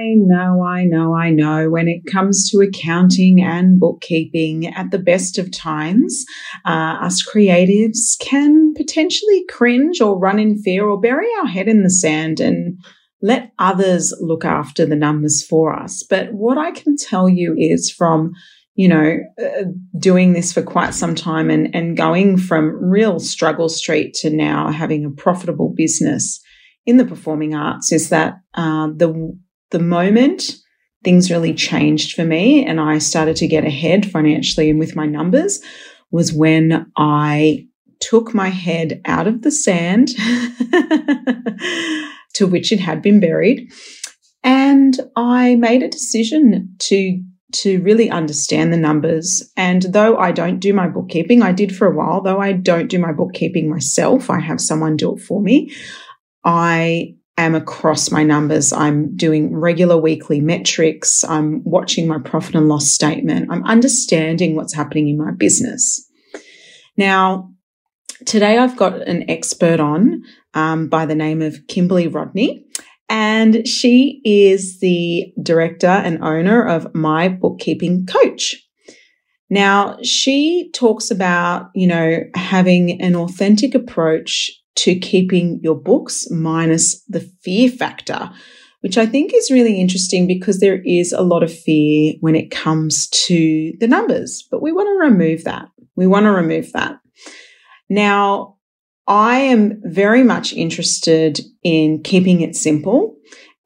I know, I know, I know. When it comes to accounting and bookkeeping, at the best of times, uh, us creatives can potentially cringe or run in fear or bury our head in the sand and let others look after the numbers for us. But what I can tell you is from you know, uh, doing this for quite some time and, and going from real struggle street to now having a profitable business in the performing arts is that uh, the the moment things really changed for me and I started to get ahead financially and with my numbers was when I took my head out of the sand to which it had been buried and I made a decision to to really understand the numbers. And though I don't do my bookkeeping, I did for a while, though I don't do my bookkeeping myself, I have someone do it for me. I am across my numbers. I'm doing regular weekly metrics. I'm watching my profit and loss statement. I'm understanding what's happening in my business. Now, today I've got an expert on um, by the name of Kimberley Rodney. And she is the director and owner of My Bookkeeping Coach. Now, she talks about, you know, having an authentic approach to keeping your books minus the fear factor, which I think is really interesting because there is a lot of fear when it comes to the numbers, but we want to remove that. We want to remove that. Now, I am very much interested in keeping it simple.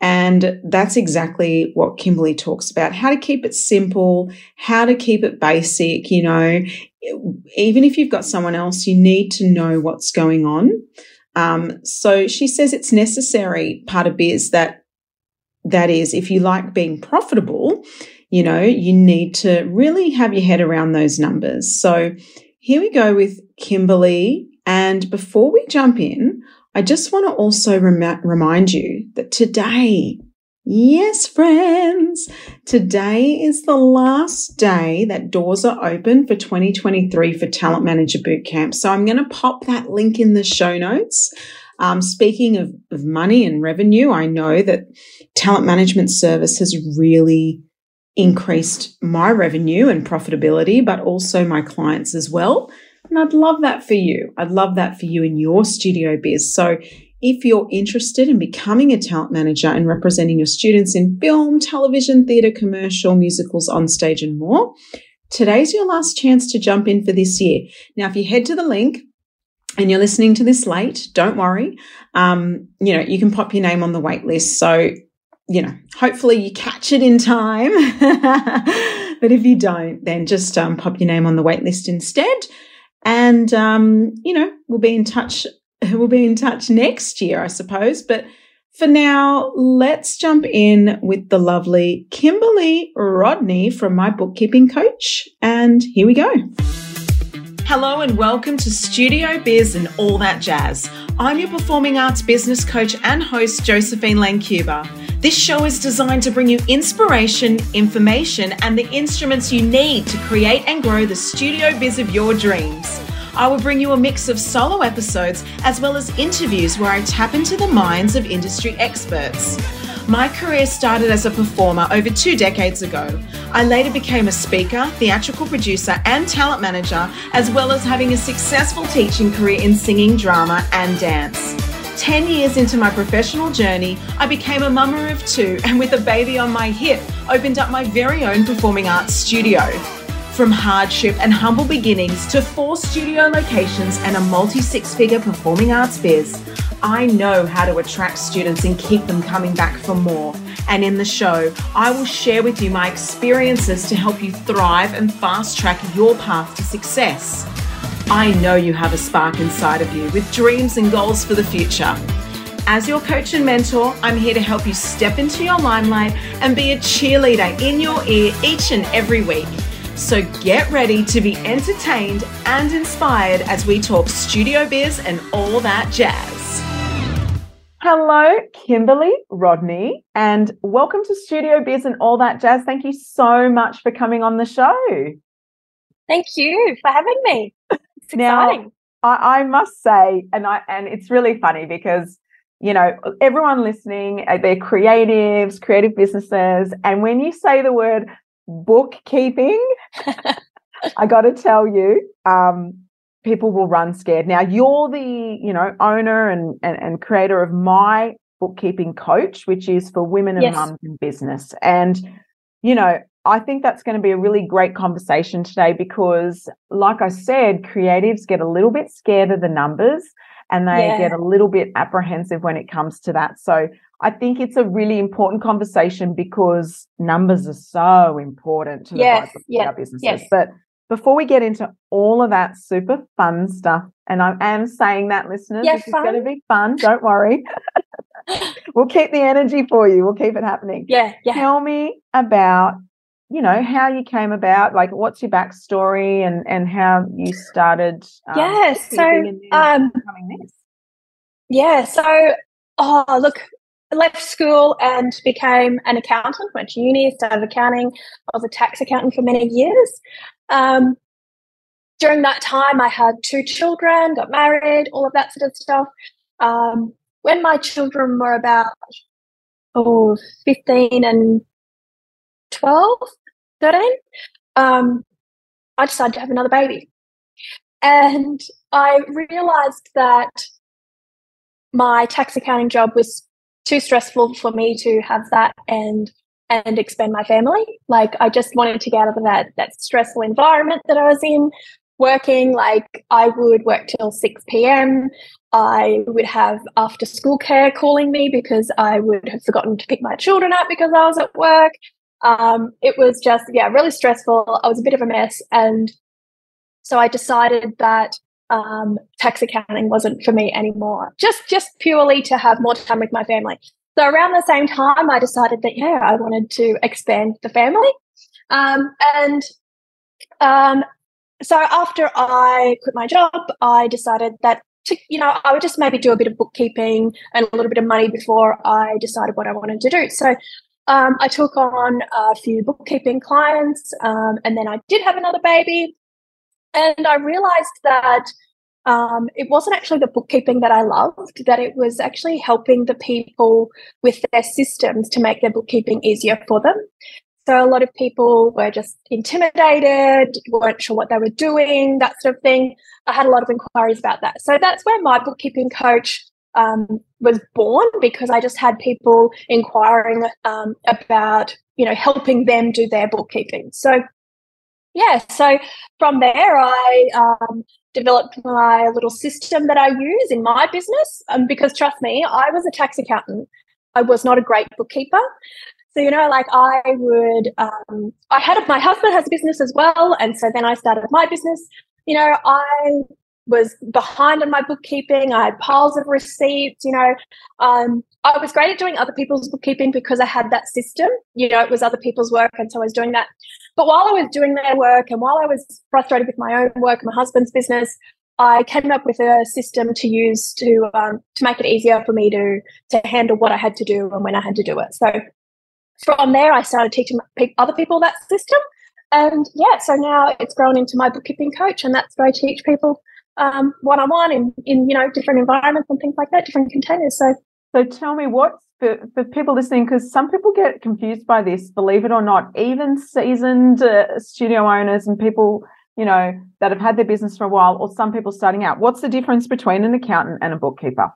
And that's exactly what Kimberley talks about how to keep it simple, how to keep it basic. You know, even if you've got someone else, you need to know what's going on. Um, so she says it's necessary part of biz that that is if you like being profitable, you know, you need to really have your head around those numbers. So here we go with Kimberley and before we jump in, I just want to also rem- remind you that today, yes, friends, today is the last day that doors are open for 2023 for Talent Manager Bootcamp. So I'm going to pop that link in the show notes. Um, speaking of, of money and revenue, I know that talent management service has really increased my revenue and profitability, but also my clients as well. And I'd love that for you. I'd love that for you in your studio biz. So if you're interested in becoming a talent manager and representing your students in film, television, theatre, commercial, musicals, on stage, and more, today's your last chance to jump in for this year. Now, if you head to the link, and you're listening to this late, don't worry. Um, you know, you can pop your name on the wait list. So, you know, hopefully you catch it in time. but if you don't, then just um, pop your name on the wait list instead. And, um, you know, we'll be in touch. We'll be in touch next year, I suppose. But for now, let's jump in with the lovely Kimberley Rodney from my bookkeeping coach. And here we go. Hello and welcome to Studio Biz and all that jazz. I'm your performing arts business coach and host, Josephine Lancuba. This show is designed to bring you inspiration, information, and the instruments you need to create and grow the studio biz of your dreams. I will bring you a mix of solo episodes as well as interviews where I tap into the minds of industry experts. My career started as a performer over two decades ago. I later became a speaker, theatrical producer, and talent manager, as well as having a successful teaching career in singing, drama, and dance. 10 years into my professional journey, I became a mama of two and with a baby on my hip, opened up my very own performing arts studio. From hardship and humble beginnings to four studio locations and a multi six figure performing arts biz, I know how to attract students and keep them coming back for more. And in the show, I will share with you my experiences to help you thrive and fast track your path to success. I know you have a spark inside of you with dreams and goals for the future. As your coach and mentor, I'm here to help you step into your limelight and be a cheerleader in your ear each and every week. So get ready to be entertained and inspired as we talk studio biz and all that jazz. Hello, Kimberley Rodney, and welcome to Studio Biz and all that jazz. Thank you so much for coming on the show. Thank you for having me. It's now, I, I must say, and I and it's really funny because you know, everyone listening, uh, they're creatives, creative businesses. And when you say the word bookkeeping, I got to tell you, um, people will run scared. Now, you're the, you know, owner and, and, and creator of my bookkeeping coach, which is for women and yes. mums in business. And, you know, I think that's going to be a really great conversation today because, like I said, creatives get a little bit scared of the numbers and they yeah. get a little bit apprehensive when it comes to that. So I think it's a really important conversation because numbers are so important to the yes, our businesses. Yes. But before we get into all of that super fun stuff, and I am saying that, listeners, yeah, this fun. is going to be fun. Don't worry. we'll keep the energy for you. We'll keep it happening. Yeah, yeah. Tell me about, you know, how you came about. Like, what's your backstory and and how you started? Um, yeah. So, um, yeah. So, oh, look, left school and became an accountant. Went to uni, started accounting. I was a tax accountant for many years. Um, during that time, I had two children, got married, all of that sort of stuff. Um, when my children were about oh, 15 and 12, 13, um, I decided to have another baby. And I realized that my tax accounting job was too stressful for me to have that and and expand my family. Like I just wanted to get out of that that stressful environment that I was in working. Like I would work till 6 p.m. I would have after school care calling me because I would have forgotten to pick my children up because I was at work. Um, it was just, yeah, really stressful. I was a bit of a mess. And so I decided that um, tax accounting wasn't for me anymore, just, just purely to have more time with my family. So around the same time, I decided that yeah, I wanted to expand the family, um, and um, so after I quit my job, I decided that to, you know I would just maybe do a bit of bookkeeping and a little bit of money before I decided what I wanted to do. So um, I took on a few bookkeeping clients, um, and then I did have another baby, and I realized that um, it wasn't actually the bookkeeping that I loved, that it was actually helping the people with their systems to make their bookkeeping easier for them. So a lot of people were just intimidated, weren't sure what they were doing, that sort of thing. I had a lot of inquiries about that. So that's where my bookkeeping coach um, was born because I just had people inquiring um, about, you know, helping them do their bookkeeping. So yeah, so from there, I um, developed my little system that I use in my business. Um, because trust me, I was a tax accountant. I was not a great bookkeeper. So, you know, like I would, um, I had, my husband has a business as well. And so then I started my business. You know, I was behind on my bookkeeping. I had piles of receipts, you know. Um, I was great at doing other people's bookkeeping because I had that system. You know, it was other people's work. And so I was doing that. But while I was doing their work and while I was frustrated with my own work my husband's business, I came up with a system to use to um, to make it easier for me to to handle what I had to do and when I had to do it. So from there, I started teaching other people that system, and yeah, so now it's grown into my bookkeeping coach, and that's where I teach people one on one in in you know different environments and things like that, different containers. So so tell me what for, for people listening, because some people get confused by this, believe it or not, even seasoned uh, studio owners and people, you know, that have had their business for a while, or some people starting out. What's the difference between an accountant and a bookkeeper?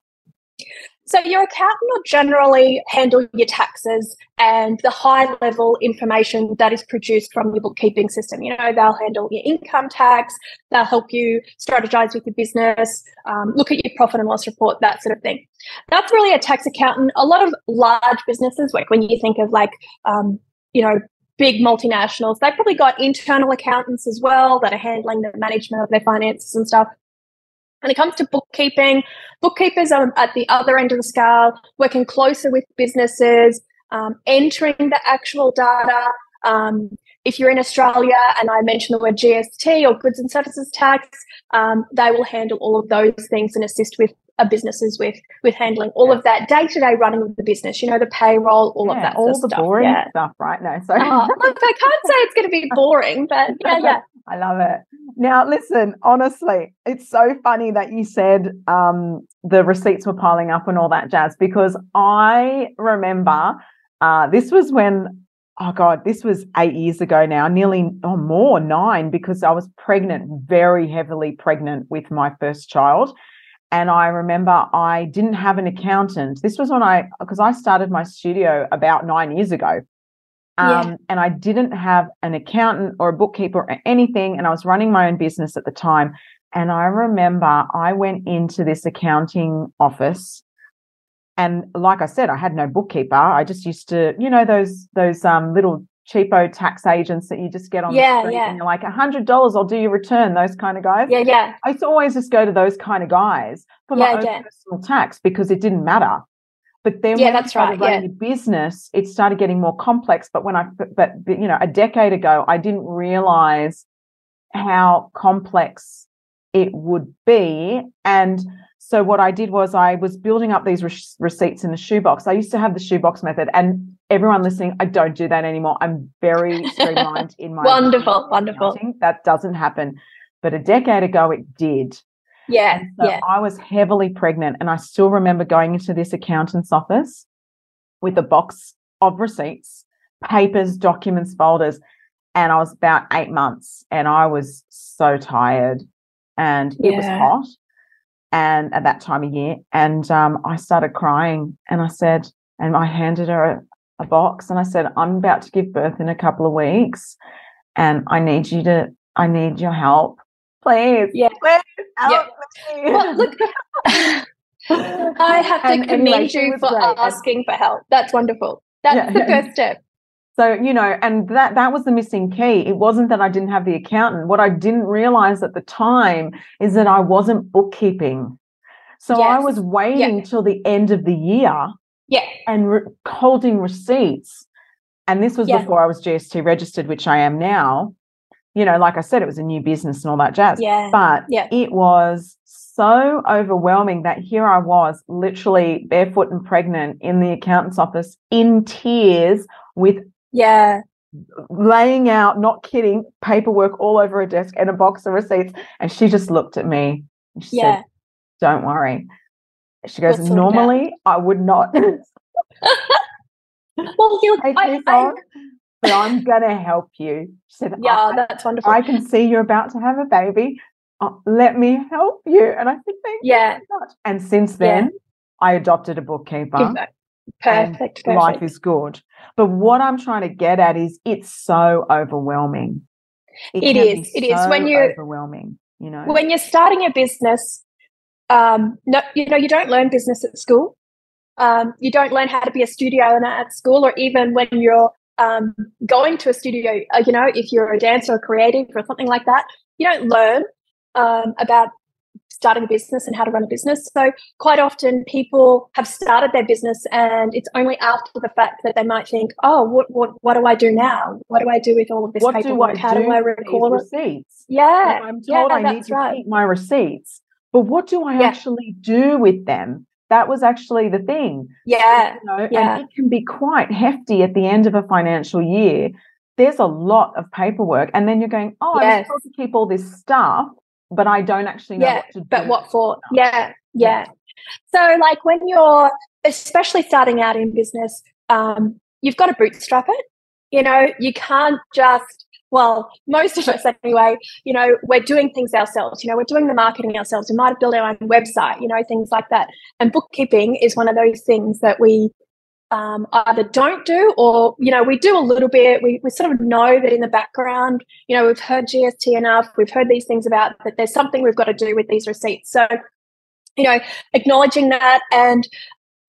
So your accountant will generally handle your taxes and the high level information that is produced from your bookkeeping system. You know, they'll handle your income tax, they'll help you strategize with your business, um, look at your profit and loss report, that sort of thing. That's really a tax accountant. A lot of large businesses, like when you think of like, um, you know, big multinationals, they've probably got internal accountants as well that are handling the management of their finances and stuff. When it comes to bookkeeping, bookkeepers are at the other end of the scale, working closer with businesses, um, entering the actual data. Um, if you're in Australia and I mention the word GST or goods and services tax, um, they will handle all of those things and assist with uh, businesses with with handling all of that day to day running of the business. You know, the payroll, all yeah, of that, all the stuff. boring yeah. stuff, right? No, so uh, look, I can't say it's going to be boring, but yeah, yeah. I love it. Now, listen, honestly, it's so funny that you said um, the receipts were piling up and all that jazz because I remember uh, this was when, oh God, this was eight years ago now, nearly or oh, more, nine, because I was pregnant, very heavily pregnant with my first child. And I remember I didn't have an accountant. This was when I, because I started my studio about nine years ago. Um, yeah. And I didn't have an accountant or a bookkeeper or anything. And I was running my own business at the time. And I remember I went into this accounting office. And like I said, I had no bookkeeper. I just used to, you know, those those um, little cheapo tax agents that you just get on yeah, the street yeah. and you're like, a hundred dollars, I'll do your return, those kind of guys. Yeah, yeah. I used to always just go to those kind of guys for yeah, my own personal tax because it didn't matter. But then yeah, when that's I started right. running yeah. business, it started getting more complex. But when I, but, but, you know, a decade ago, I didn't realize how complex it would be. And so what I did was I was building up these re- receipts in a shoebox. I used to have the shoebox method, and everyone listening, I don't do that anymore. I'm very streamlined in my wonderful, wonderful. That doesn't happen, but a decade ago it did. Yeah. So yeah. I was heavily pregnant and I still remember going into this accountant's office with a box of receipts, papers, documents, folders. And I was about eight months and I was so tired and it yeah. was hot. And at that time of year, and um, I started crying and I said, and I handed her a, a box and I said, I'm about to give birth in a couple of weeks and I need you to, I need your help please, yeah, please help yeah. Well, look, I have to and, commend you for great. asking for help. That's wonderful. That's yeah, the first step. So, you know, and that that was the missing key. It wasn't that I didn't have the accountant. What I didn't realize at the time is that I wasn't bookkeeping. So yes. I was waiting yeah. till the end of the year yeah. and re- holding receipts. And this was yeah. before I was GST registered, which I am now you know, like I said, it was a new business and all that jazz. Yeah. But yeah. it was so overwhelming that here I was literally barefoot and pregnant in the accountant's office in tears with yeah laying out, not kidding, paperwork all over her desk and a box of receipts. And she just looked at me she yeah. said, Don't worry. She goes, Normally I would not. well, you, I, I, but I'm going to help you. She said, Yeah, that's wonderful. I can see you're about to have a baby. Oh, let me help you. And I said, Thank yeah. you so much. And since then, yeah. I adopted a bookkeeper. Perfect, perfect. Life is good. But what I'm trying to get at is it's so overwhelming. It, it is. It so is when you're overwhelming. You know, when you're starting a business, um, no, you know, you don't learn business at school. Um, you don't learn how to be a studio owner at school, or even when you're um, going to a studio, uh, you know, if you're a dancer or creative or something like that, you don't learn um, about starting a business and how to run a business. So quite often people have started their business and it's only after the fact that they might think, oh, what what what do I do now? What do I do with all of this what paperwork? Do how do I record receipts? Yeah. I'm told yeah, I need to right. keep my receipts. But what do I yeah. actually do with them? that was actually the thing. Yeah. You know, yeah. And it can be quite hefty at the end of a financial year. There's a lot of paperwork. And then you're going, oh, yes. I'm supposed to keep all this stuff, but I don't actually know yeah, what to do. But what for? Yeah. Yeah. So, like when you're especially starting out in business, um, you've got to bootstrap it. You know, you can't just well, most of us anyway, you know, we're doing things ourselves. You know, we're doing the marketing ourselves. We might have built our own website, you know, things like that. And bookkeeping is one of those things that we um, either don't do or, you know, we do a little bit. We, we sort of know that in the background, you know, we've heard GST enough. We've heard these things about that there's something we've got to do with these receipts. So, you know, acknowledging that and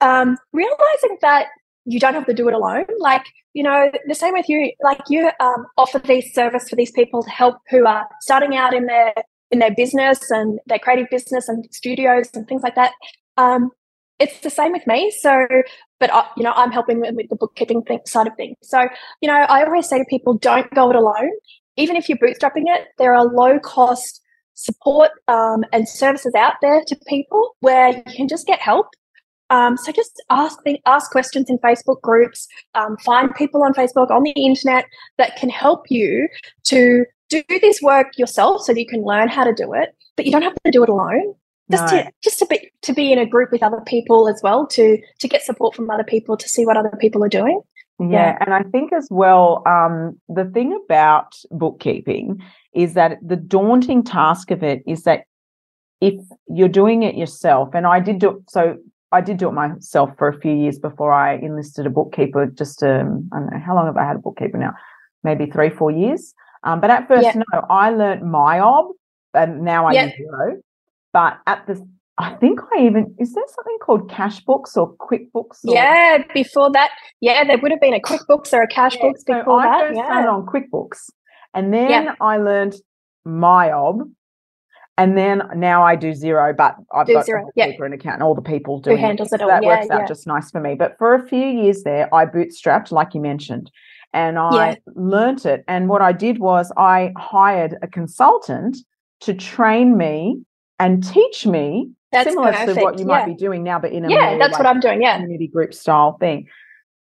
um, realizing that you don't have to do it alone. Like, you know, the same with you. Like, you um, offer these service for these people to help who are starting out in their in their business and their creative business and studios and things like that. Um, it's the same with me. So, but I, you know, I'm helping with, with the bookkeeping thing, side of things. So, you know, I always say to people, don't go it alone. Even if you're bootstrapping it, there are low cost support um, and services out there to people where you can just get help um, so just ask ask questions in Facebook groups. Um, find people on Facebook on the internet that can help you to do this work yourself so you can learn how to do it, but you don't have to do it alone. Just no. to just to be to be in a group with other people as well, to to get support from other people, to see what other people are doing. Yeah, yeah. and I think as well, um, the thing about bookkeeping is that the daunting task of it is that if you're doing it yourself, and I did do it, so I did do it myself for a few years before I enlisted a bookkeeper. Just um, I don't know how long have I had a bookkeeper now? Maybe three, four years. Um, but at first, yeah. no, I learned MYOB, and now I use Xero. But at the, I think I even is there something called cash books or QuickBooks? Or, yeah, before that, yeah, there would have been a QuickBooks or a Cashbooks yeah, before so I first yeah. started on QuickBooks, and then yeah. I learned MYOB, and then now I do Xero, but I've do got Xero. a yeah. an account and all the people doing Who handles it. all. that yeah, works out just nice for me. But for a few years there, I bootstrapped, like you mentioned, and I learnt it. And what I did was I hired a consultant to train me and teach me that's similar perfect. to what you might be doing now, but in a yeah, that's like, what I'm doing. Yeah, community group style thing.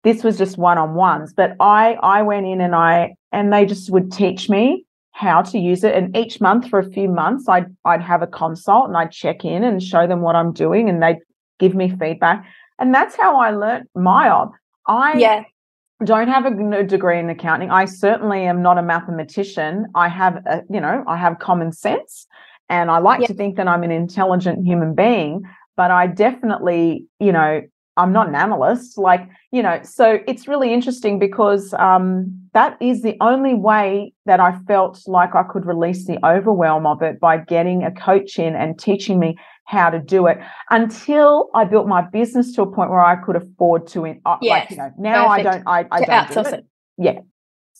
This was just one on ones, but I I went in and I and they just would teach me how to use it. And each month for a few months, I'd I'd have a consult and I'd check in and show them what I'm doing, and they'd give me feedback. And that's how I learned MYOB. I yeah don't have a degree in accounting. I certainly am not a mathematician. I have, a, you know, I have common sense, and I like to think that I'm an intelligent human being. But I definitely, you know, I'm not an analyst. Like, you know, so it's really interesting because um, that is the only way that I felt like I could release the overwhelm of it by getting a coach in and teaching me how to do it until I built my business to a point where I could afford to, in, uh, yes, like, you know, now Perfect. I don't, I, I don't outsource do it. it. Yeah.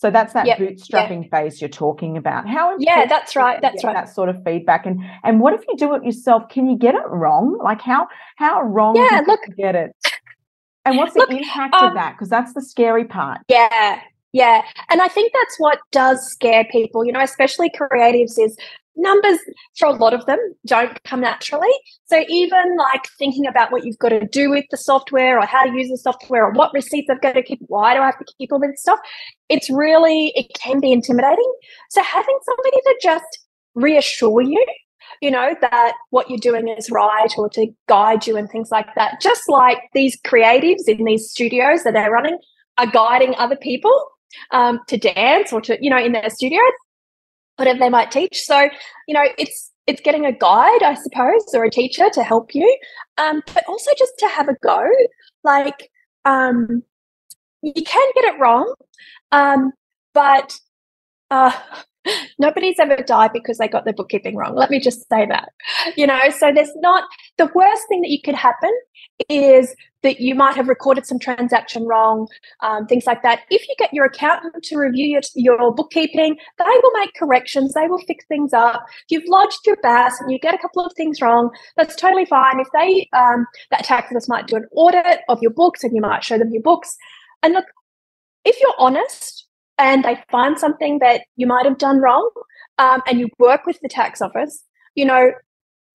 So that's that yep. bootstrapping yep. phase you're talking about. How yeah, that's right. That's right. That sort of feedback, and and what if you do it yourself? Can you get it wrong? Like how how wrong? Yeah, look, get it. And what's the look, impact um, of that? Because that's the scary part. Yeah, yeah, and I think that's what does scare people. You know, especially creatives, is numbers for a lot of them don't come naturally. So even like thinking about what you've got to do with the software or how to use the software or what receipts I've got to keep, why do I have to keep all this stuff? It's really, it can be intimidating. So having somebody to just reassure you, you know, that what you're doing is right or to guide you and things like that, just like these creatives in these studios that they're running are guiding other people um, to dance or to, you know, in their studios whatever they might teach. So, you know, it's it's getting a guide, I suppose, or a teacher to help you, um, but also just to have a go. Like, um, you can get it wrong, um, but uh, nobody's ever died because they got their bookkeeping wrong. Let me just say that. You know, so there's not the worst thing that you could happen is that you might have recorded some transaction wrong, um, things like that. If you get your accountant to review your, your bookkeeping, they will make corrections, they will fix things up. If you've lodged your BAS and you get a couple of things wrong, that's totally fine. If they, um, that tax office might do an audit of your books and you might show them your books. And look, if you're honest and they find something that you might have done wrong um, and you work with the tax office, you know,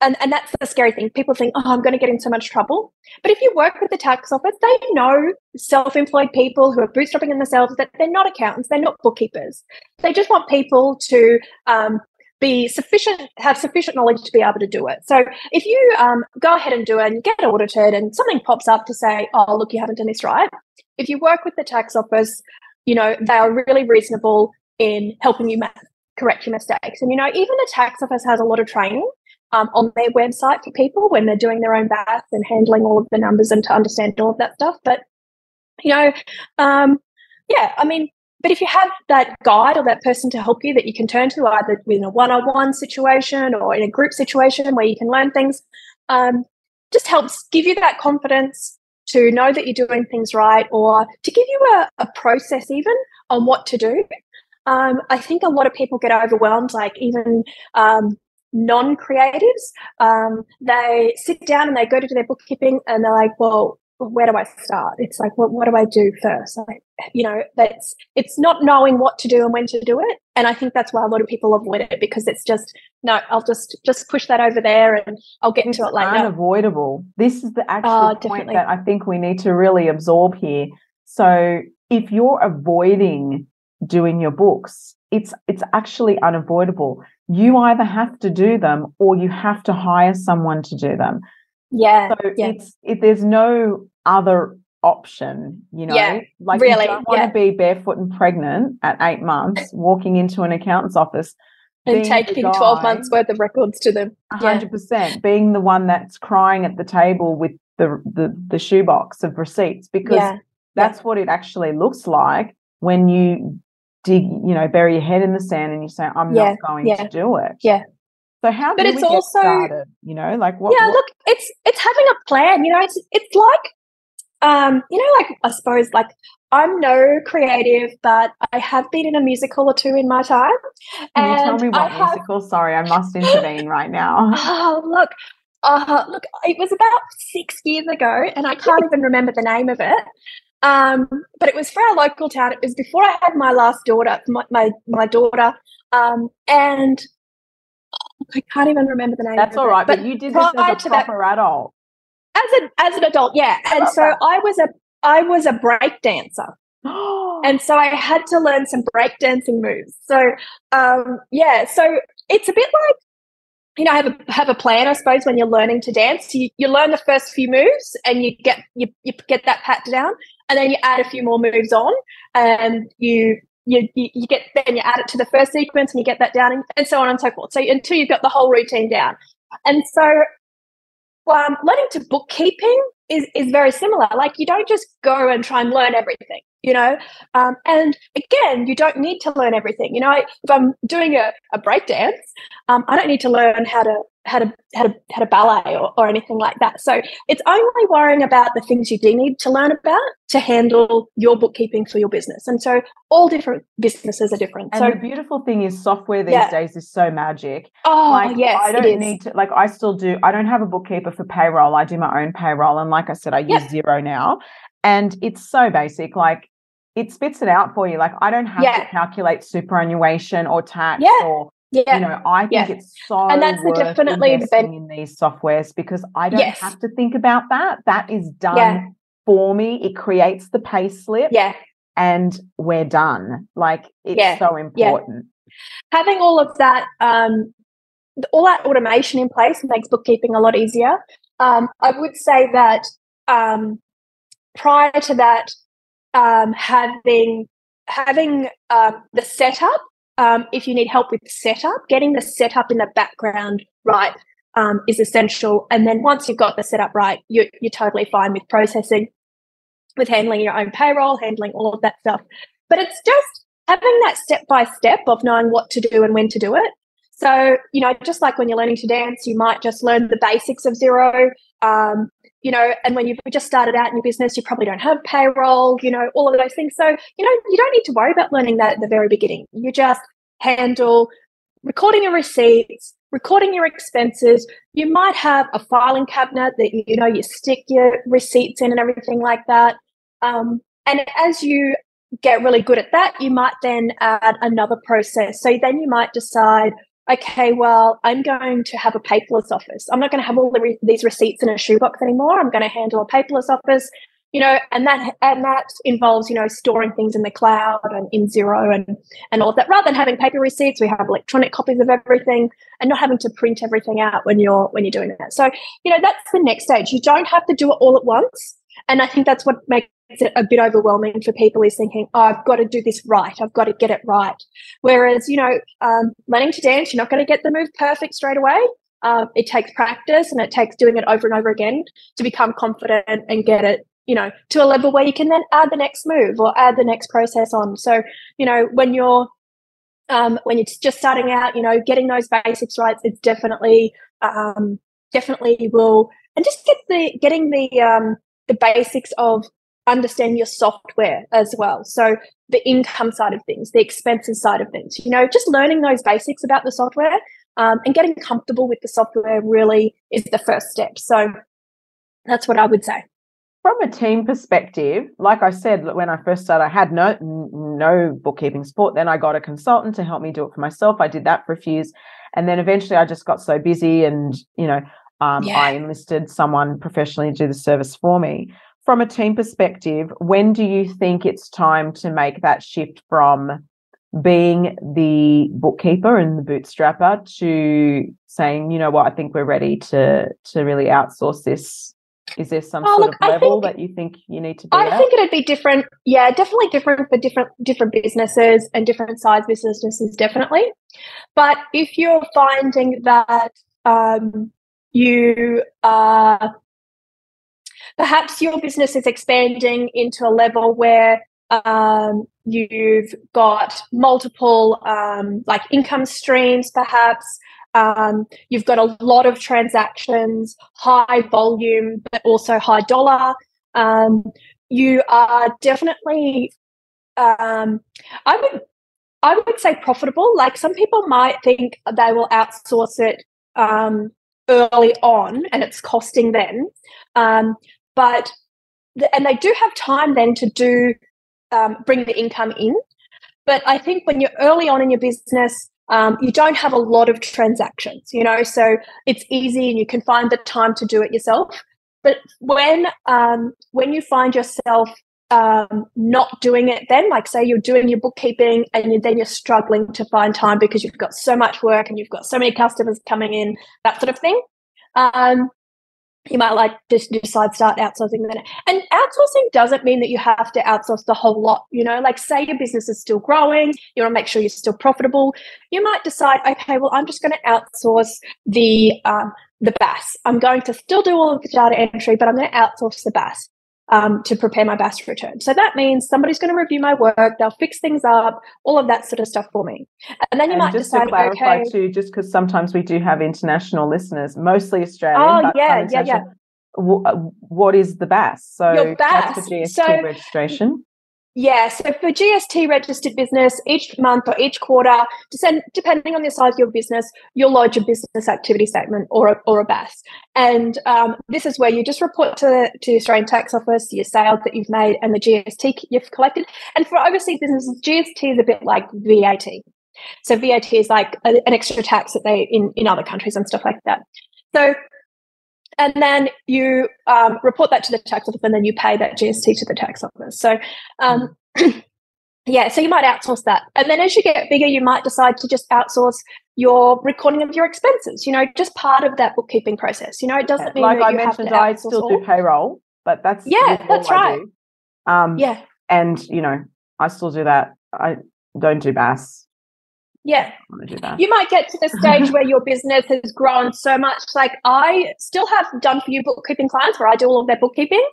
and, and that's the scary thing. People think, oh, I'm going to get in so much trouble. But if you work with the tax office, they know self employed people who are bootstrapping themselves that they're not accountants, they're not bookkeepers. They just want people to um, be sufficient, have sufficient knowledge to be able to do it. So if you um, go ahead and do it and you get audited and something pops up to say, oh, look, you haven't done this right. If you work with the tax office, you know, they are really reasonable in helping you correct your mistakes. And, you know, even the tax office has a lot of training um, on their website for people when they're doing their own BAS and handling all of the numbers and to understand all of that stuff. But, you know, um, yeah, I mean, but if you have that guide or that person to help you that you can turn to either in a one-on-one situation or in a group situation where you can learn things, um, just helps give you that confidence to know that you're doing things right or to give you a, a process even on what to do. Um, I think a lot of people get overwhelmed, like even um, non-creatives um, they sit down and they go to do their bookkeeping and they're like well where do i start? It's like what, what do i do first? Like, you know that's it's not knowing what to do and when to do it. And i think that's why a lot of people avoid it because it's just no i'll just just push that over there and i'll get into it later. unavoidable. This is the actual oh, point that i think we need to really absorb here. So if you're avoiding doing your books it's it's actually unavoidable. You either have to do them or you have to hire someone to do them. Yeah. So yeah. it's if there's no other option, you know, Yeah, like really, you don't want yeah. to be barefoot and pregnant at eight months, walking into an accountant's office and taking 12 months worth of records to them. a Yeah. hundred percent being the one that's crying at the table with the the, the shoebox of receipts because Yeah. that's what it actually looks like when you dig you know bury your head in the sand and you say i'm not going to do it yeah. So how But do it's we get also- started you know like what, yeah, what- look, it's it's having a plan. You know, it's it's like um, you know, like I suppose like I'm no creative, but I have been in a musical or two in my time. can you tell me I what have- musical sorry i must intervene right now Oh, look, uh, look, it was about six years ago, and I can't even remember the name of it. Um, but it was for our local town. It was before I had my last daughter, my my, my daughter, um, and I can't even remember the name. that's all right, right but, you did this as a to that- proper adult as an as an adult, yeah. And so that. I was a I was a break dancer. and so I had to learn some breakdancing moves. So um, yeah, so it's a bit like you know have a have a plan, I suppose, when you're learning to dance. You you learn the first few moves and you get you you get that pat down, and then you add a few more moves on, and you. You, you, you get then you add it to the first sequence and you get that down and, and so on and so forth. So until you've got the whole routine down, and so um, learning to bookkeeping is is very similar. Like you don't just go and try and learn everything, you know. Um, and again, you don't need to learn everything. You know, if I'm doing a, a break dance, um, I don't need to learn how to how to how to how to ballet or, or anything like that. So it's only worrying about the things you do need to learn about to handle your bookkeeping for your business. And so all different businesses are different. and so the beautiful thing is software these Yeah. days is so magic oh like yes, I don't need to like I still do I don't have a bookkeeper for payroll. I do my own payroll and like I said I use Yep. Xero now and it's so basic like it spits it out for you. Like I don't have to calculate superannuation or tax Yeah. or yeah. you know I think Yeah. it's so And that's definitely the ben- in these softwares because I don't Yes. have to think about that. That is done Yeah. for me. It creates the pay slip yeah. and we're done. Like it's Yeah. so important. having all of that um, all that automation in place makes bookkeeping a lot easier um, i would say that um, prior to that um, having having uh, the setup um, if you need help with the setup getting the setup in the background right um, is essential and then once you've got the setup right you're, you're totally fine with processing with handling your own payroll handling all of that stuff but it's just having that step by step of knowing what to do and when to do it. So, you know, just like when you're learning to dance, you might just learn the basics of Xero. Um, you know, and when you've just started out in your business, you probably don't have payroll, you know, all of those things. So, you know, you don't need to worry about learning that at the very beginning. You just handle recording your receipts, recording your expenses. You might have a filing cabinet that you know you stick your receipts in and everything like that. Um, and as you get really good at that, you might then add another process. So then you might decide, okay, well, I'm going to have a paperless office. I'm not going to have all the re- these receipts in a shoebox anymore. I'm going to handle a paperless office. You know, and that and that involves you know storing things in the cloud and in Xero and and all that. Rather than having paper receipts, we have electronic copies of everything and not having to print everything out when you're when you're doing that. So you know that's the next stage. You don't have to do it all at once, and I think that's what makes it a bit overwhelming for people is thinking, oh, I've got to do this right. I've got to get it right. Whereas, you know, um, learning to dance, you're not going to get the move perfect straight away. Um, it takes practice and it takes doing it over and over again to become confident and get it, you know, to a level where you can then add the next move or add the next process on. So, you know, when you're um, when you're just starting out, you know, getting those basics right, it's definitely um, definitely will, and just get the getting the um, the basics of understand your software as well. So the income side of things, the expenses side of things, you know, just learning those basics about the software um, and getting comfortable with the software really is the first step. So that's what I would say. From a team perspective, like I said, when I first started, I had no no bookkeeping support. Then I got a consultant to help me do it for myself. I did that for a few years, and then eventually I just got so busy, and you know, um, Yeah. I enlisted someone professionally to do the service for me. From a team perspective, when do you think it's time to make that shift from being the bookkeeper and the bootstrapper to saying, you know what, I think we're ready to to really outsource this? Is there some oh, sort look, of level think, that you think you need to be? I at? think it'd be different. Yeah, definitely different for different different businesses and different size businesses, definitely. But if you're finding that um, you are perhaps your business is expanding into a level where um, you've got multiple um, like income streams perhaps um, you've got a lot of transactions high volume but also high dollar um, you are definitely um, i would i would say profitable. Like some people might think they will outsource it um, early on and it's costing them but and they do have time then to do um, bring the income in. But I think when you're early on in your business, um, you don't have a lot of transactions, you know, so it's easy and you can find the time to do it yourself. But when um, when you find yourself um, not doing it, then like say you're doing your bookkeeping and you, then you're struggling to find time because you've got so much work and you've got so many customers coming in, that sort of thing. Um, you might like just decide start outsourcing that. And outsourcing doesn't mean that you have to outsource the whole lot. You know, like say your business is still growing, you want to make sure you're still profitable. You might decide, okay, well, I'm just going to outsource the um, the BAS. I'm going to still do all of the data entry, but I'm going to outsource the BAS um, to prepare my BAS return. So that means somebody's going to review my work, they'll fix things up, all of that sort of stuff for me. And then you and might just decide, to clarify okay, too, just because sometimes we do have international listeners, mostly Australian. Oh yeah, yeah, yeah. Uh, what is the BAS? So Your BAS, that's for GST so, registration. Yeah, so for GST registered business, each month or each quarter, depending on the size of your business, you'll lodge a business activity statement or a, or a BAS. And um, this is where you just report to, to the Australian Tax Office your sales that you've made and the GST you've collected. And for overseas businesses, GST is a bit like VAT. So VAT is like a, an extra tax that they in, in other countries and stuff like that. So and then you um, report that to the tax office and then you pay that GST to the tax office. So, um, yeah, so you might outsource that. And then as you get bigger, you might decide to just outsource your recording of your expenses, you know, just part of that bookkeeping process. You know, it doesn't mean like I mentioned, I still all. do payroll, but that's yeah, that's right. Um, yeah. And, you know, I still do that. I don't do BAS. Yeah. You might get to the stage where your business has grown so much. Like I still have done for you bookkeeping clients where I do all of their bookkeeping.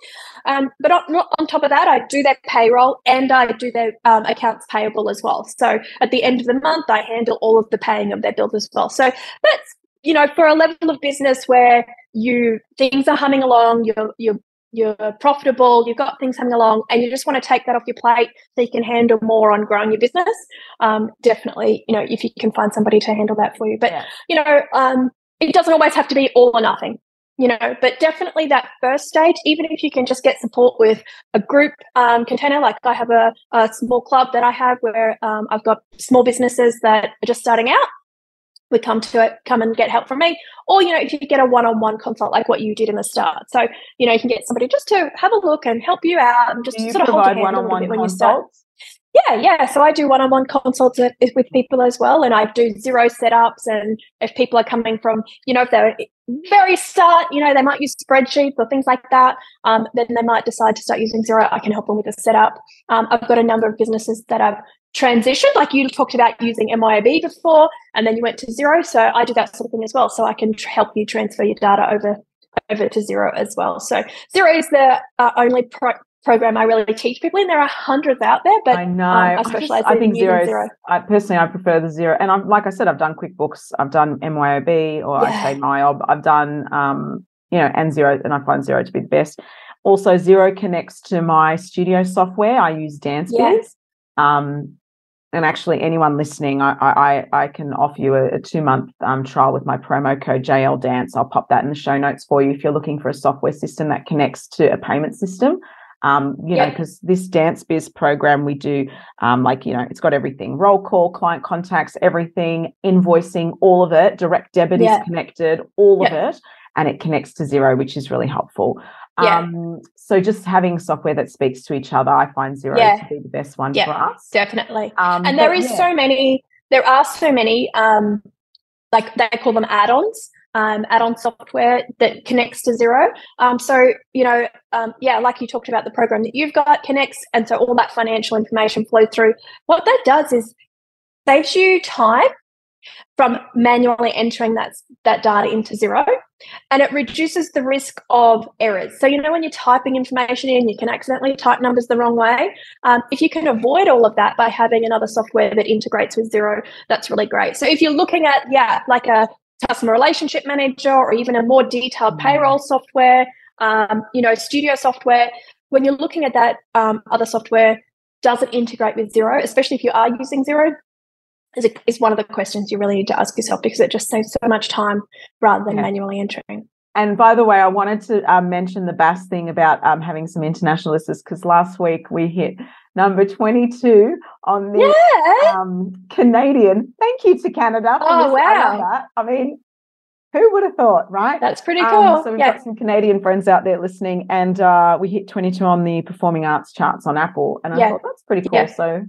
Um, but on, on top of that, I do their payroll and I do their um, accounts payable as well. So at the end of the month, I handle all of the paying of their bills as well. So that's, you know, for a level of business where you things are humming along, you're, you're you're profitable, you've got things coming along, and you just want to take that off your plate so you can handle more on growing your business, um, definitely, you know, if you can find somebody to handle that for you. But, yeah. you know, um, it doesn't always have to be all or nothing, you know, but definitely that first stage, even if you can just get support with a group um, container, like I have a, a small club that I have where um, I've got small businesses that are just starting out would come to it, come and get help from me. Or, you know, if you get a one-on-one consult like what you did in the start. So, you know, you can get somebody just to have a look and help you out and just sort of hold a when you start. Yeah, yeah. So I do one-on-one consults with people as well, and I do Xero setups. And if people are coming from, you know, if they're very start, you know, they might use spreadsheets or things like that. Um, then they might decide to start using Xero. I can help them with a setup. Um, I've got a number of businesses that have transitioned. Like you talked about using MYOB before, and then you went to Xero. So I do that sort of thing as well. So I can tr- help you transfer your data over over to Xero as well. So Xero is the uh, only pro- program I really teach people and There are hundreds out there, but I know um, I specialize. I, just, I think Xero. Xero. I personally I prefer the Xero. and I'm like I said, I've done QuickBooks, I've done MYOB, or yeah. I say MYOB. I've done um, you know, and Xero, and I find Xero to be the best. Also, Xero connects to my studio software. I use DanceBiz. Yeah. Um, and actually, anyone listening, I I, I can offer you a, a two month um, trial with my promo code JL Dance. I'll pop that in the show notes for you if you're looking for a software system that connects to a payment system. Um, you know, because this DanceBiz program we do, um, like you know, it's got everything: roll call, client contacts, everything, invoicing, all of it. Direct debit is connected, all of it, and it connects to Xero, which is really helpful. Yeah. Um, so just having software that speaks to each other, I find Xero yeah. to be the best one yeah, for us. Definitely. Um, and there is yeah. so many, there are so many, um, like they call them add-ons. Um, add-on software that connects to Xero. Um, so you know, um, yeah, like you talked about, the program that you've got connects, and so all that financial information flows through. What that does is saves you time from manually entering that, that data into Xero and it reduces the risk of errors. So, you know, when you're typing information in, you can accidentally type numbers the wrong way. Um, if you can avoid all of that by having another software that integrates with Xero, that's really great. So, if you're looking at, yeah, like a customer relationship manager or even a more detailed mm. payroll software, um, you know, studio software, when you're looking at that um, other software, does it integrate with Xero, especially if you are using Xero? Is, a, is one of the questions you really need to ask yourself because it just saves so much time rather than manually entering. And by the way, I wanted to um, mention the BAS thing about um, having some international listeners because last week we hit number 22 on the yeah. um, Canadian. Thank you to Canada. oh, wow. I mean, who would have thought, right? That's pretty um, cool. so we've yeah. got some Canadian friends out there listening, and uh, we hit 22 on the performing arts charts on Apple. And I yeah. thought that's pretty cool. So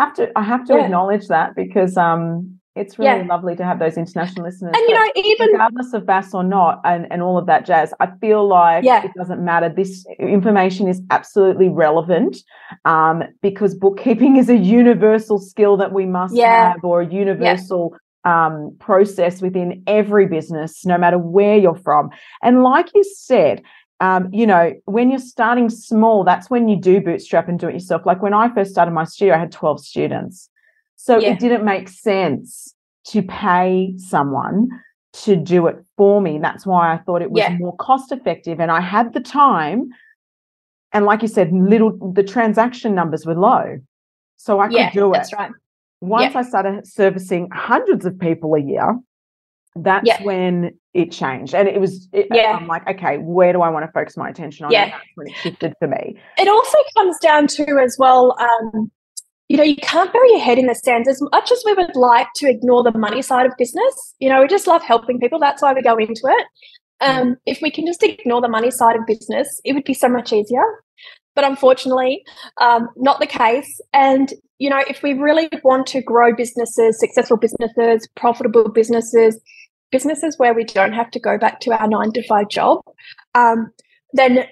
have to I have to yeah. acknowledge that because um it's really yeah. lovely to have those international listeners. And you know, even regardless of BAS or not, and, and all of that jazz, I feel like yeah. it doesn't matter. This information is absolutely relevant um, because bookkeeping is a universal skill that we must yeah. have, or a universal um, process within every business, no matter where you're from. And like you said, um, you know, when you're starting small, that's when you do bootstrap and do it yourself. Like when I first started my studio, I had 12 students. So yeah. it didn't make sense to pay someone to do it for me. That's why I thought it was yeah. more cost effective. And I had the time. And like you said, little the transaction numbers were low. So I could yeah, do it. That's right. Once I started servicing hundreds of people a year, that's yeah. when it changed and it was it, yeah. I'm like okay where do i want to focus my attention on yeah. And that's when it shifted for me. It also comes down to as well um you know you can't bury your head in the sand as much as we would like to ignore the money side of business. You know we just love helping people that's why we go into it. Um, if we can just ignore the money side of business it would be so much easier. But unfortunately um, not the case and you know if we really want to grow businesses successful businesses profitable businesses businesses where we don't have to go back to our nine to five job, um, then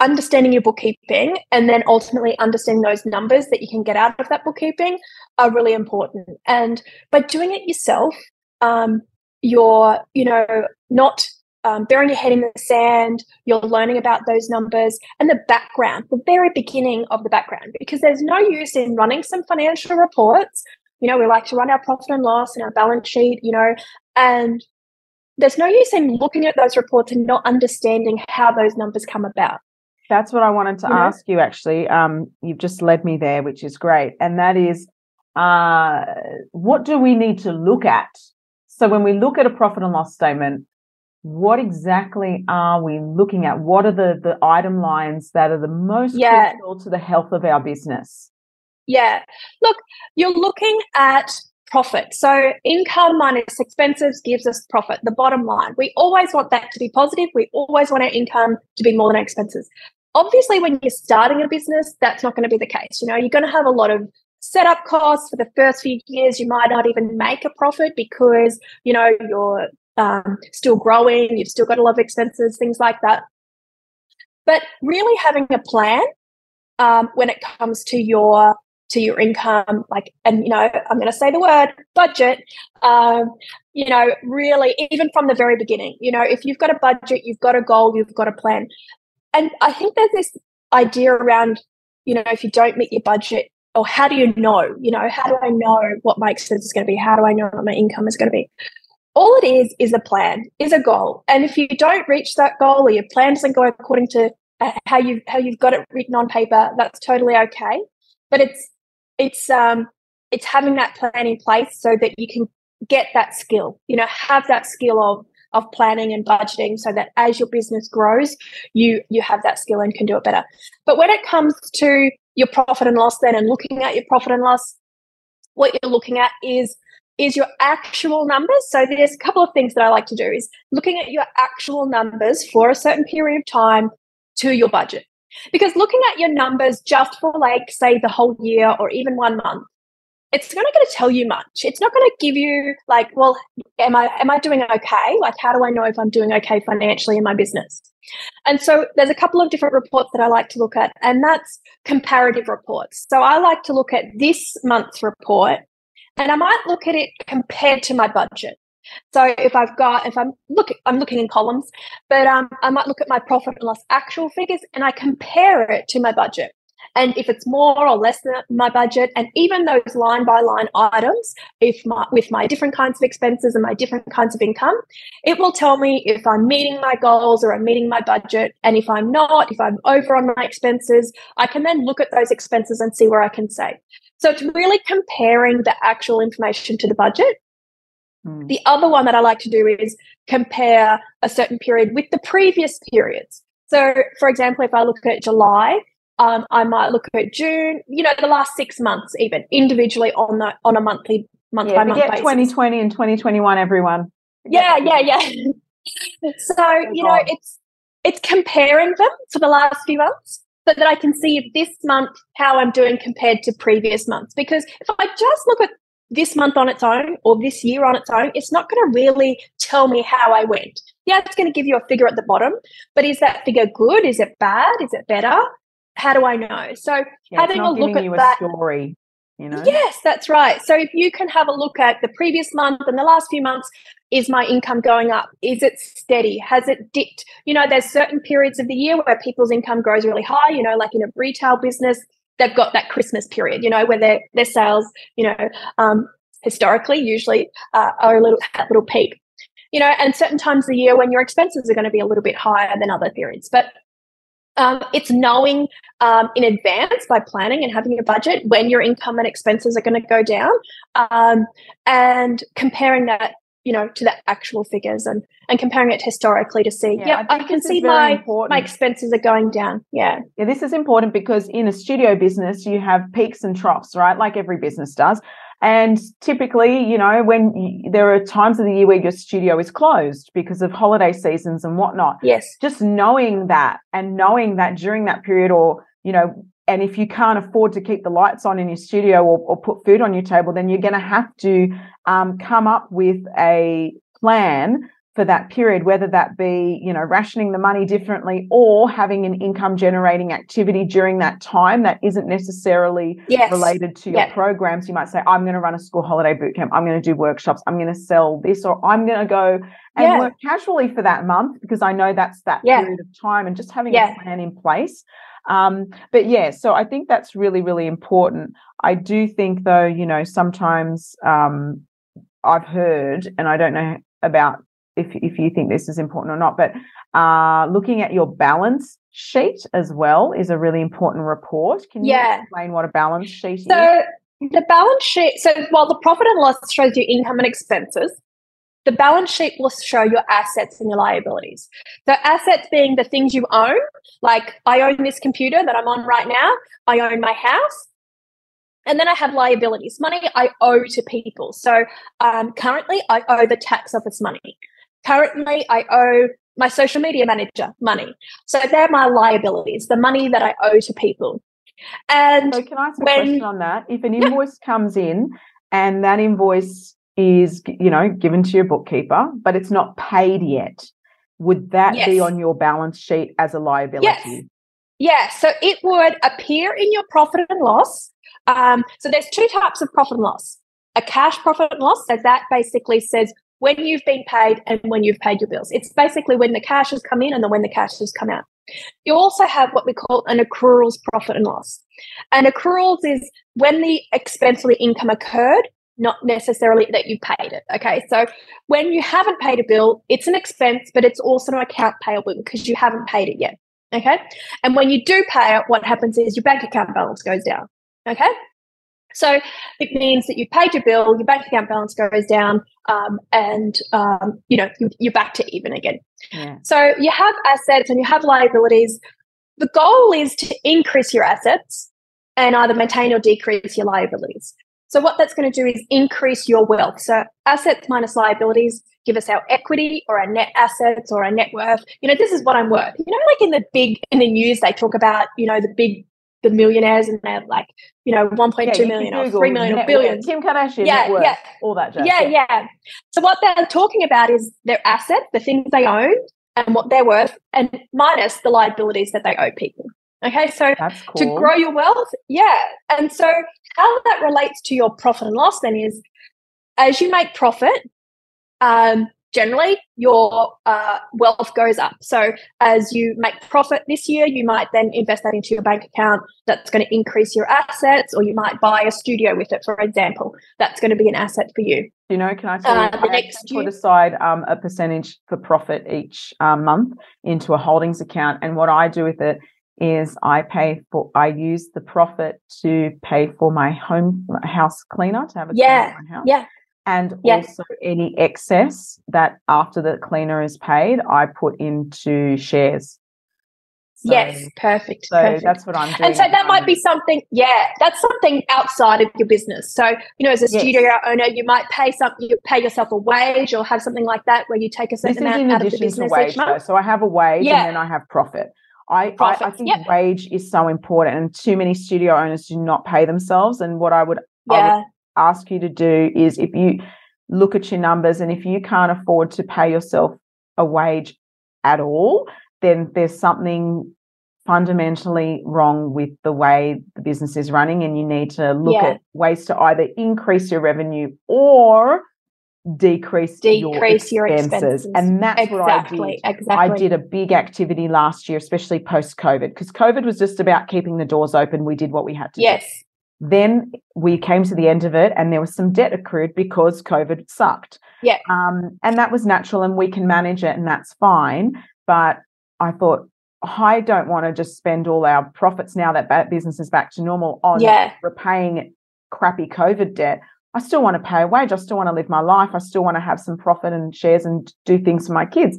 understanding your bookkeeping and then ultimately understanding those numbers that you can get out of that bookkeeping are really important. And by doing it yourself, um, you're, you know, not um, burying your head in the sand, you're learning about those numbers and the background, the very beginning of the background, because there's no use in running some financial reports. You know, we like to run our profit and loss and our balance sheet, you know, and there's no use in looking at those reports and not understanding how those numbers come about. That's what I wanted to you ask know? you actually. Um, you've just led me there, which is great. And that is uh, what do we need to look at? So when we look at a profit and loss statement, what exactly are we looking at? What are the, the item lines that are the most yeah. critical to the health of our business? Yeah. Look, you're looking at profit. So income minus expenses gives us profit, the bottom line. We always want that to be positive. We always want our income to be more than our expenses. Obviously, when you're starting a business, that's not going to be the case. You know, you're going to have a lot of setup costs for the first few years. You might not even make a profit because, you know, you're um, still growing, you've still got a lot of expenses, things like that. But really having a plan um, when it comes to your to your income like and you know i'm going to say the word budget um, you know really even from the very beginning you know if you've got a budget you've got a goal you've got a plan. And i think there's this idea around you know if you don't meet your budget or how do you know you know how do i know what my expense is going to be? How do i know what my income is going to be? All it is is a plan is a goal. And if you don't reach that goal or your plan doesn't go according to uh, how you how you've got it written on paper that's totally okay. But it's it's um it's having that plan in place so that you can get that skill you know have that skill of of planning and budgeting so that as your business grows you you have that skill and can do it better but when it comes to your profit and loss then and looking at your profit and loss what you're looking at is is your actual numbers so there's a couple of things that i like to do is looking at your actual numbers for a certain period of time to your budget. Because looking at your numbers just for like, say, the whole year or even one month, it's not going to tell you much. It's not going to give you like, well, am I am I doing okay? Like, how do I know if I'm doing okay financially in my business? And so there's a couple of different reports that I like to look at, and that's comparative reports. So I like to look at this month's report, and I might look at it compared to my budget. So if I've got, if I'm looking, I'm looking in columns, but um, I might look at my profit and loss actual figures, and I compare it to my budget. And if it's more or less than my budget, and even those line by line items, if my, with my different kinds of expenses and my different kinds of income, it will tell me if I'm meeting my goals or I'm meeting my budget. And if I'm not, if I'm over on my expenses, I can then look at those expenses and see where I can save. So it's really comparing the actual information to the budget. Mm. The other one that I like to do is compare a certain period with the previous periods. So, for example, if I look at July, um, I might look at June, you know, the last six months, even individually on the on a monthly month yeah, by month. Get 2020 and 2021, everyone. Yeah, yeah, yeah. so oh, you know, it's it's comparing them for the last few months, so that I can see if this month how I'm doing compared to previous months. Because if I just look at this month on its own or this year on its own, it's not going to really tell me how I went. Yeah, it's going to give you a figure at the bottom, but is that figure good? Is it bad? Is it better? how do I know? So yeah, having a look at a that story, you know. Yes, that's right. So if you can have a look at the previous month and the last few months, is my income going up? Is it steady? Has it dipped? You know, there's certain periods of the year where people's income grows really high. You know, like in a retail business, they've got that Christmas period. You know, where their their sales, you know, um, historically usually uh, are a little a little peak. You know, and certain times of the year when your expenses are going to be a little bit higher than other periods, but um, it's knowing um, in advance by planning and having a budget when your income and expenses are going to go down um, and comparing that you know to the actual figures and and comparing it historically to see yeah, yeah I, I, can see my important. my expenses are going down yeah yeah this is important because in a studio business you have peaks and troughs right like every business does and typically, you know, when you, there are times of the year where your studio is closed because of holiday seasons and whatnot. Yes. Just knowing that and knowing that during that period, or, you know, and if you can't afford to keep the lights on in your studio or, or put food on your table, then you're going to have to um, come up with a plan for that period, whether that be, you know, rationing the money differently or having an income generating activity during that time that isn't necessarily yes. related to your programs. You might say, I'm going to run a school holiday boot camp. I'm going to do workshops. I'm going to sell this, or I'm going to go and yeah. work casually for that month because I know that's that yeah. period of time and just having a plan in place. Um, but yeah, so I think that's really, really important. I do think though, you know, sometimes um, I've heard, and I don't know about if if you think this is important or not. But uh, looking at your balance sheet as well is a really important report. Can you yeah. explain what a balance sheet so, is? So the balance sheet. So while the profit and loss shows your income and expenses, the balance sheet will show your assets and your liabilities. So assets being the things you own, like I own this computer that I'm on right now. I own my house. And then I have liabilities, money I owe to people. So um, currently, I owe the tax office money. Currently, I owe my social media manager money. So they're my liabilities, the money that I owe to people. And so can I ask a when, question on that? If an invoice yeah. comes in and that invoice is, you know, given to your bookkeeper, but it's not paid yet, would that yes. be on your balance sheet as a liability? Yes. Yeah, so it would appear in your profit and loss. Um, so there's two types of profit and loss. A cash profit and loss, so that basically says when you've been paid and when you've paid your bills. It's basically when the cash has come in and then when the cash has come out. You also have what we call an accruals profit and loss. And accruals is when the expense or the income occurred, not necessarily that you paid it. Okay. So when you haven't paid a bill, it's an expense, but it's also an account payable because you haven't paid it yet. Okay. And when you do pay it, what happens is your bank account balance goes down. Okay. So it means that you paid your bill, your bank account balance goes down, um, and um, you know you're back to even again. Yeah. So you have assets and you have liabilities. The goal is to increase your assets and either maintain or decrease your liabilities. So what that's going to do is increase your wealth. So assets minus liabilities give us our equity or our net assets or our net worth. You know, this is what I'm worth. You know, like in the big in the news, they talk about you know the big the millionaires and they're like you know 1.2 yeah, million or 3 million or billion. Kim Kardashian, yeah, worth, yeah, all that jazz. Yeah, yeah, yeah. So what they're talking about is their assets, the things they own, and what they're worth, and minus the liabilities that they owe people. Okay, so cool. to grow your wealth, yeah. And so how that relates to your profit and loss then is as you make profit, um, generally your uh, wealth goes up. So as you make profit this year, you might then invest that into your bank account. That's going to increase your assets, or you might buy a studio with it, for example. That's going to be an asset for you. You know, can I tell you, uh, the I next put aside um, a percentage for profit each um, month into a holdings account, and what I do with it is I pay for I use the profit to pay for my home house cleaner to have a yeah yeah and yes. also any excess that after the cleaner is paid I put into shares. So, yes, perfect. So perfect. that's what I'm doing. And so that might be something, yeah, that's something outside of your business. So, you know, as a yes. studio owner, you might pay some, you pay yourself a wage or have something like that where you take a certain amount out of the business wage, each month. Though. So I have a wage yeah. and then I have profit. I, I, I, think yep. wage is so important, and too many studio owners do not pay themselves. And what I would, yeah. I would ask you to do is if you look at your numbers and if you can't afford to pay yourself a wage at all, then there's something fundamentally wrong with the way the business is running, and you need to look yeah. at ways to either increase your revenue or decrease, decrease your, expenses. your expenses. And that's exactly, what I did. Exactly. I did a big activity last year, especially post COVID, because COVID was just about keeping the doors open. We did what we had to yes. do. Then we came to the end of it and there was some debt accrued because COVID sucked. Yeah. Um, and that was natural and we can manage it and that's fine. But I thought, I don't want to just spend all our profits now that business is back to normal on yeah. repaying crappy COVID debt. I still want to pay a wage. I still want to live my life. I still want to have some profit and shares and do things for my kids.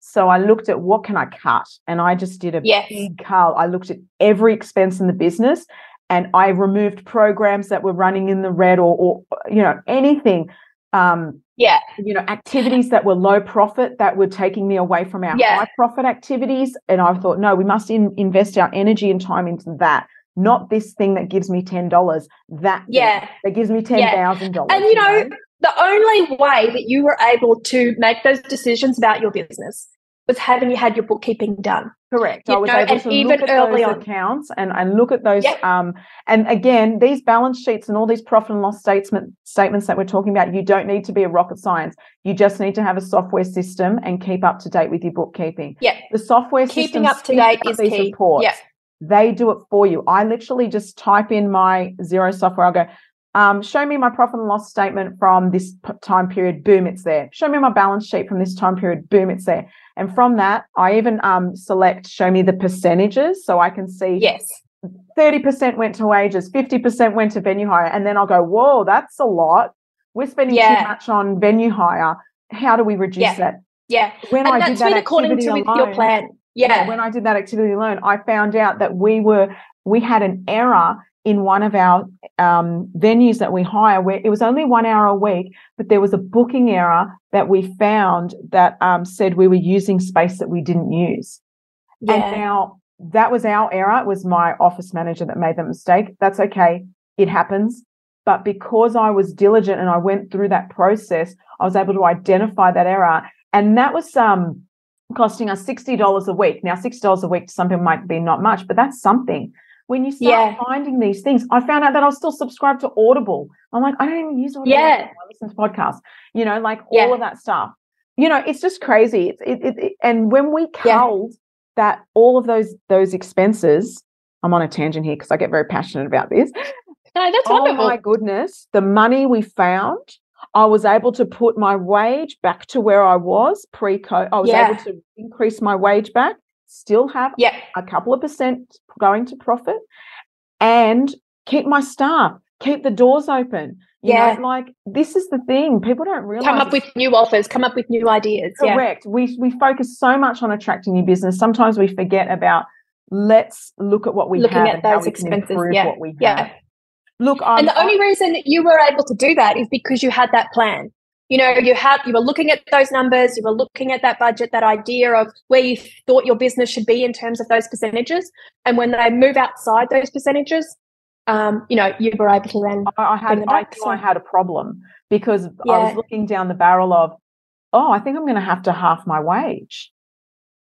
So I looked at what can I cut, and I just did a yes. big cut. I looked at every expense in the business, and I removed programs that were running in the red, or, or you know anything. Um, yeah, you know activities that were low profit that were taking me away from our yeah. high profit activities, and I thought, no, we must in, invest our energy and time into that not this thing that gives me ten dollars. That yeah, that gives me ten thousand yeah. dollars. And you know, know, the only way that you were able to make those decisions about your business was having you had your bookkeeping done. Correct. You I was know, able to look at early those on. accounts and, and look at those. Yep. Um, and again, these balance sheets and all these profit and loss statement, statements that we're talking about, you don't need to be a rocket science. You just need to have a software system and keep up to date with your bookkeeping. Yeah. The software keeping up to date is key. Reports. Yeah. They do it for you. I literally just type in my Xero software. I'll go, um, show me my profit and loss statement from this time period. Boom, it's there. Show me my balance sheet from this time period. Boom, it's there. And from that, I even um, select show me the percentages so I can see. Yes. 30% went to wages, 50% went to venue hire. And then I'll go, whoa, that's a lot. We're spending yeah. too much on venue hire. How do we reduce yeah. that? Yeah. When and I that's did that according to alone, your plan. Yeah. When I did that activity alone, I found out that we were we had an error in one of our um, venues that we hire where it was only one hour a week, but there was a booking error that we found that um, said we were using space that we didn't use. Yeah. And now that was our error. It was my office manager that made that mistake. That's okay. It happens. But because I was diligent and I went through that process, I was able to identify that error. And that was um costing us $60 a week. Now, $60 a week to some people might be not much, but that's something. When you start yeah. finding these things, I found out that I was still subscribed to Audible. I'm like, I don't even use Audible. Yeah. I listen to podcasts, you know, like yeah. all of that stuff. You know, it's just crazy. It's, it, it, it and when we culled yeah. that all of those those expenses, I'm on a tangent here because I get very passionate about this. No, that's oh wonderful. my goodness, the money we found I was able to put my wage back to where I was pre COVID. I was yeah. able to increase my wage back, still have yeah. a couple of percent going to profit, and keep my staff, keep the doors open. You yeah. Know, like this is the thing. People don't realize. Come up with new offers, come up with new ideas. Correct. Yeah. We we focus so much on attracting new business. Sometimes we forget about let's look at what we Looking have at and those how we expenses. can improve yeah. what we have. Look, I'm, and the only reason that you were able to do that is because you had that plan. You know, you had you were looking at those numbers, you were looking at that budget, that idea of where you thought your business should be in terms of those percentages. And when they move outside those percentages, um, you know, you were able to then. I, I had, I knew so. I had a problem because yeah. I was looking down the barrel of, oh, I think I'm going to have to half my wage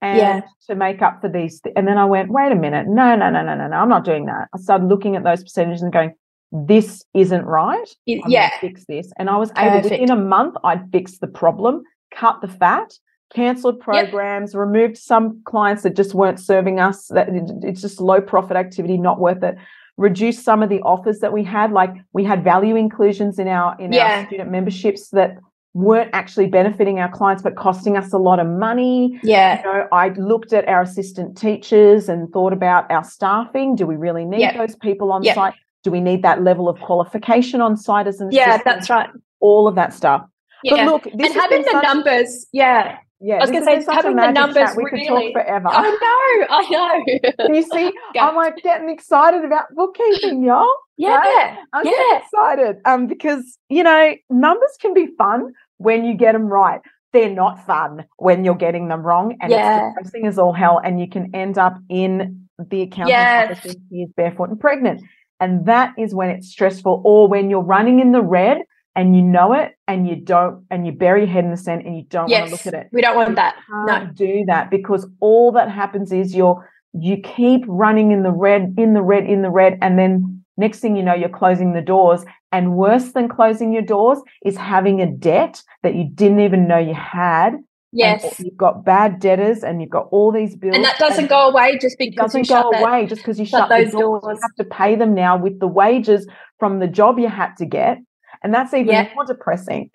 and yeah. to make up for these. Th- and then I went, wait a minute, no, no, no, no, no, no, I'm not doing that. I started looking at those percentages and going, this isn't right. It, yeah, fix this. And I was Perfect. able within a month, I'd fix the problem, cut the fat, cancelled programs, yep. removed some clients that just weren't serving us. That it's just low profit activity, not worth it. Reduce some of the offers that we had, like we had value inclusions in our in yeah. our student memberships that weren't actually benefiting our clients but costing us a lot of money. Yeah. You know, I looked at our assistant teachers and thought about our staffing. Do we really need yep. those people on yep. site? Do we need that level of qualification on site as an Yeah, that's right. All of that stuff. Yeah. But look, and having the numbers, yeah. Yeah, I was going to say, having the numbers, we really, could talk forever. I know, I know. you see, I'm like getting excited about bookkeeping, y'all. Yeah, right? I'm yeah. getting excited um, because you know numbers can be fun when you get them right. They're not fun when you're getting them wrong, and yeah. it's depressing as all hell. And you can end up in the accountant's yes. office years barefoot and pregnant, and that is when it's stressful. Or when you're running in the red and you know it and you don't and you bury your head in the sand and you don't yes, want to look at it. We don't want that. No. Do that because all that happens is you're you keep running in the red, in the red, in the red, and then next thing you know, you're closing the doors. And worse than closing your doors is having a debt that you didn't even know you had. Yes. you've got bad debtors and you've got all these bills. And that doesn't and go away just because it doesn't go away just because you shut, shut those doors. doors. You have to pay them now with the wages from the job you had to get and that's even yeah. more depressing.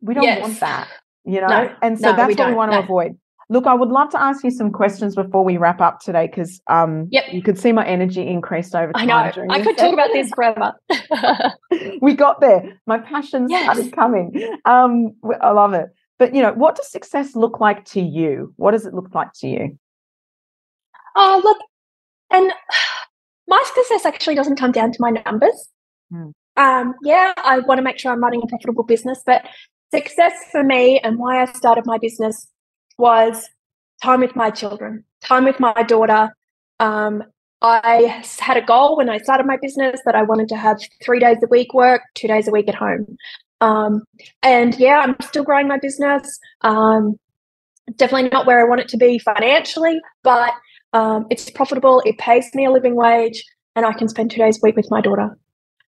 We don't yes. want that, you know? No, and so no, that's we what we want to no. avoid. Look, I would love to ask you some questions before we wrap up today because um, yep. you could see my energy increased over time. I know. I could talk about this forever. we got there. My passion yes. started coming. Um, I love it. But, you know, what does success look like to you? What does it look like to you? Oh, look, and my success actually doesn't come down to my numbers. Hmm um, yeah, I want to make sure I'm running a profitable business, but success for me and why I started my business was time with my children, time with my daughter. Um, I had a goal when I started my business that I wanted to have three days a week work, two days a week at home. Um, and yeah, I'm still growing my business. Um, definitely not where I want it to be financially, but um, it's profitable. It pays me a living wage, and I can spend two days a week with my daughter.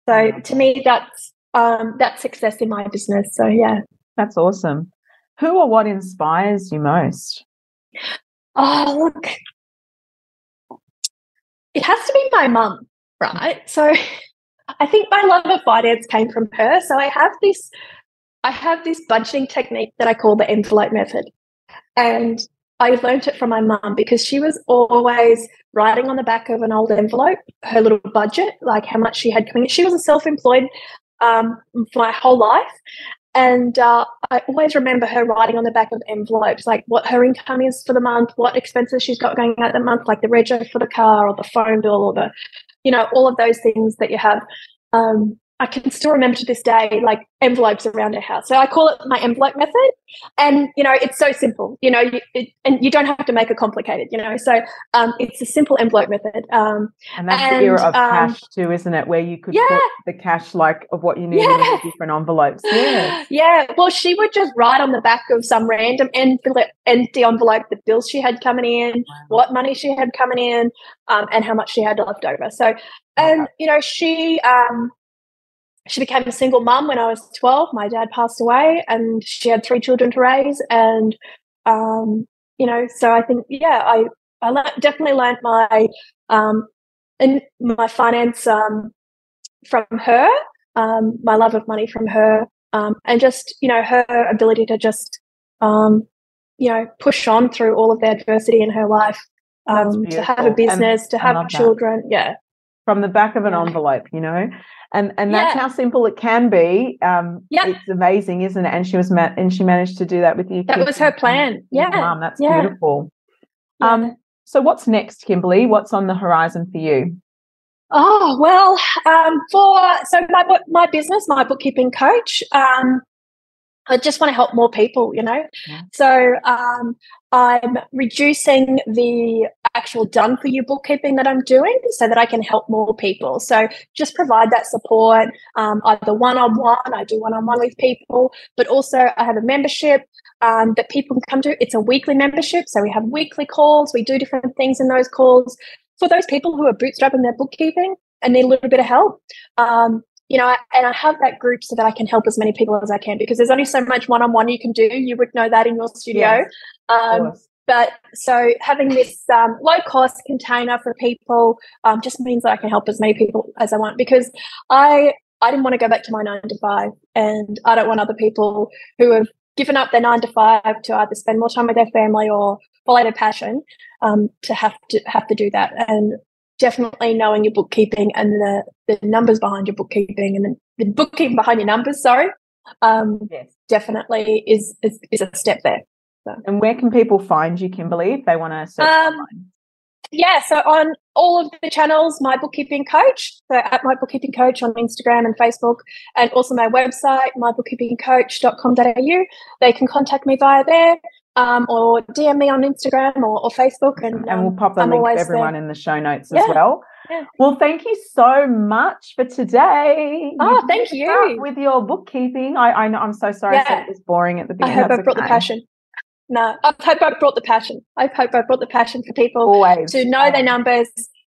So to me, that's um, that's success in my business. So yeah, that's awesome. Who or what inspires you most? Oh, look, it has to be my mum, right? So I think my love of finance came from her. So I have this, I have this budgeting technique that I call the envelope method, and I learned it from my mum because she was always writing on the back of an old envelope her little budget, like how much she had coming. She was a self-employed um, for my whole life, and uh, I always remember her writing on the back of envelopes, like what her income is for the month, what expenses she's got going out the month, like the rego for the car or the phone bill or the, you know, all of those things that you have. Um, I can still remember to this day, like envelopes around her house. So I call it my envelope method. And, you know, it's so simple, you know, you, it, and you don't have to make it complicated, you know. So um, it's a simple envelope method. Um, and that's and, the era of um, cash too, isn't it? Where you could yeah. put the cash like of what you needed yeah. in different envelopes. Yeah. Yeah. Well, she would just write on the back of some random empty envelope the bills she had coming in, what money she had coming in, um, and how much she had left over. So, and, you know, she, um, she became a single mum when I was 12. My dad passed away and she had three children to raise. And, um, you know, so I think, yeah, I, I le- definitely learned my, um, in my finance, um, from her, um, my love of money from her, um, and just, you know, her ability to just, um, you know, push on through all of the adversity in her life, um, to have a business, and to have children. That. Yeah. From the back of an envelope, you know, and and that's yeah. how simple it can be. Um, yeah, it's amazing, isn't it? And she was ma- and she managed to do that with you. That was her plan. Yeah, mom. That's yeah. beautiful. Yeah. Um, so what's next, Kimberley? What's on the horizon for you? Oh well, um, for so my my business, my bookkeeping coach. Um, I just want to help more people, you know. Yeah. So um, I'm reducing the actual done for you bookkeeping that I'm doing so that I can help more people. So just provide that support, um, either one on one, I do one on one with people, but also I have a membership um, that people can come to. It's a weekly membership. So we have weekly calls, we do different things in those calls for those people who are bootstrapping their bookkeeping and need a little bit of help. Um, you know, and I have that group so that I can help as many people as I can because there's only so much one on one you can do. You would know that in your studio. Yes, um, but so having this um, low cost container for people um, just means that I can help as many people as I want because I I didn't want to go back to my nine to five, and I don't want other people who have given up their nine to five to either spend more time with their family or follow their passion um, to have to have to do that. And definitely knowing your bookkeeping and the, the numbers behind your bookkeeping and the, the bookkeeping behind your numbers, sorry, um, yes. definitely is, is, is a step there. So. And where can people find you, Kimberley, if they want to search um, online? Yeah, so on all of the channels, my bookkeeping coach, so at my bookkeeping coach on Instagram and Facebook, and also my website, mybookkeepingcoach.com.au. They can contact me via there um, or DM me on Instagram or, or Facebook. And, and we'll um, pop a link for everyone there. in the show notes yeah. as well. Yeah. Well, thank you so much for today. Oh, you thank you. With your bookkeeping. I, I know I'm so sorry yeah. It was boring at the beginning. I hope I brought okay. the passion. No, I hope I brought the passion. I hope I brought the passion for people Always. to know their numbers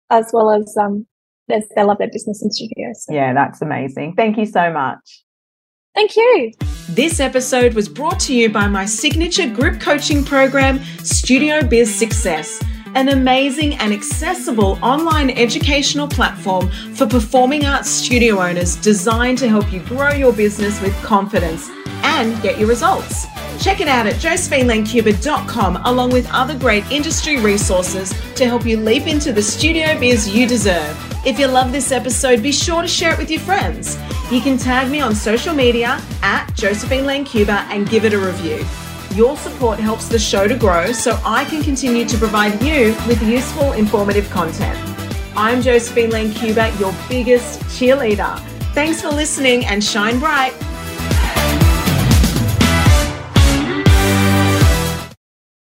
as well as um they love their business and studios. So. Yeah, that's amazing. Thank you so much. Thank you. This episode was brought to you by my signature group coaching program, Studio Biz Success, an amazing and accessible online educational platform for performing arts studio owners designed to help you grow your business with confidence and get your results. Check it out at josephinelancuba.com along with other great industry resources to help you leap into the studio biz you deserve. If you love this episode, be sure to share it with your friends. You can tag me on social media at Josephine Lancuba and give it a review. Your support helps the show to grow so I can continue to provide you with useful, informative content. I'm Josephine Lancuba, your biggest cheerleader. Thanks for listening and shine bright.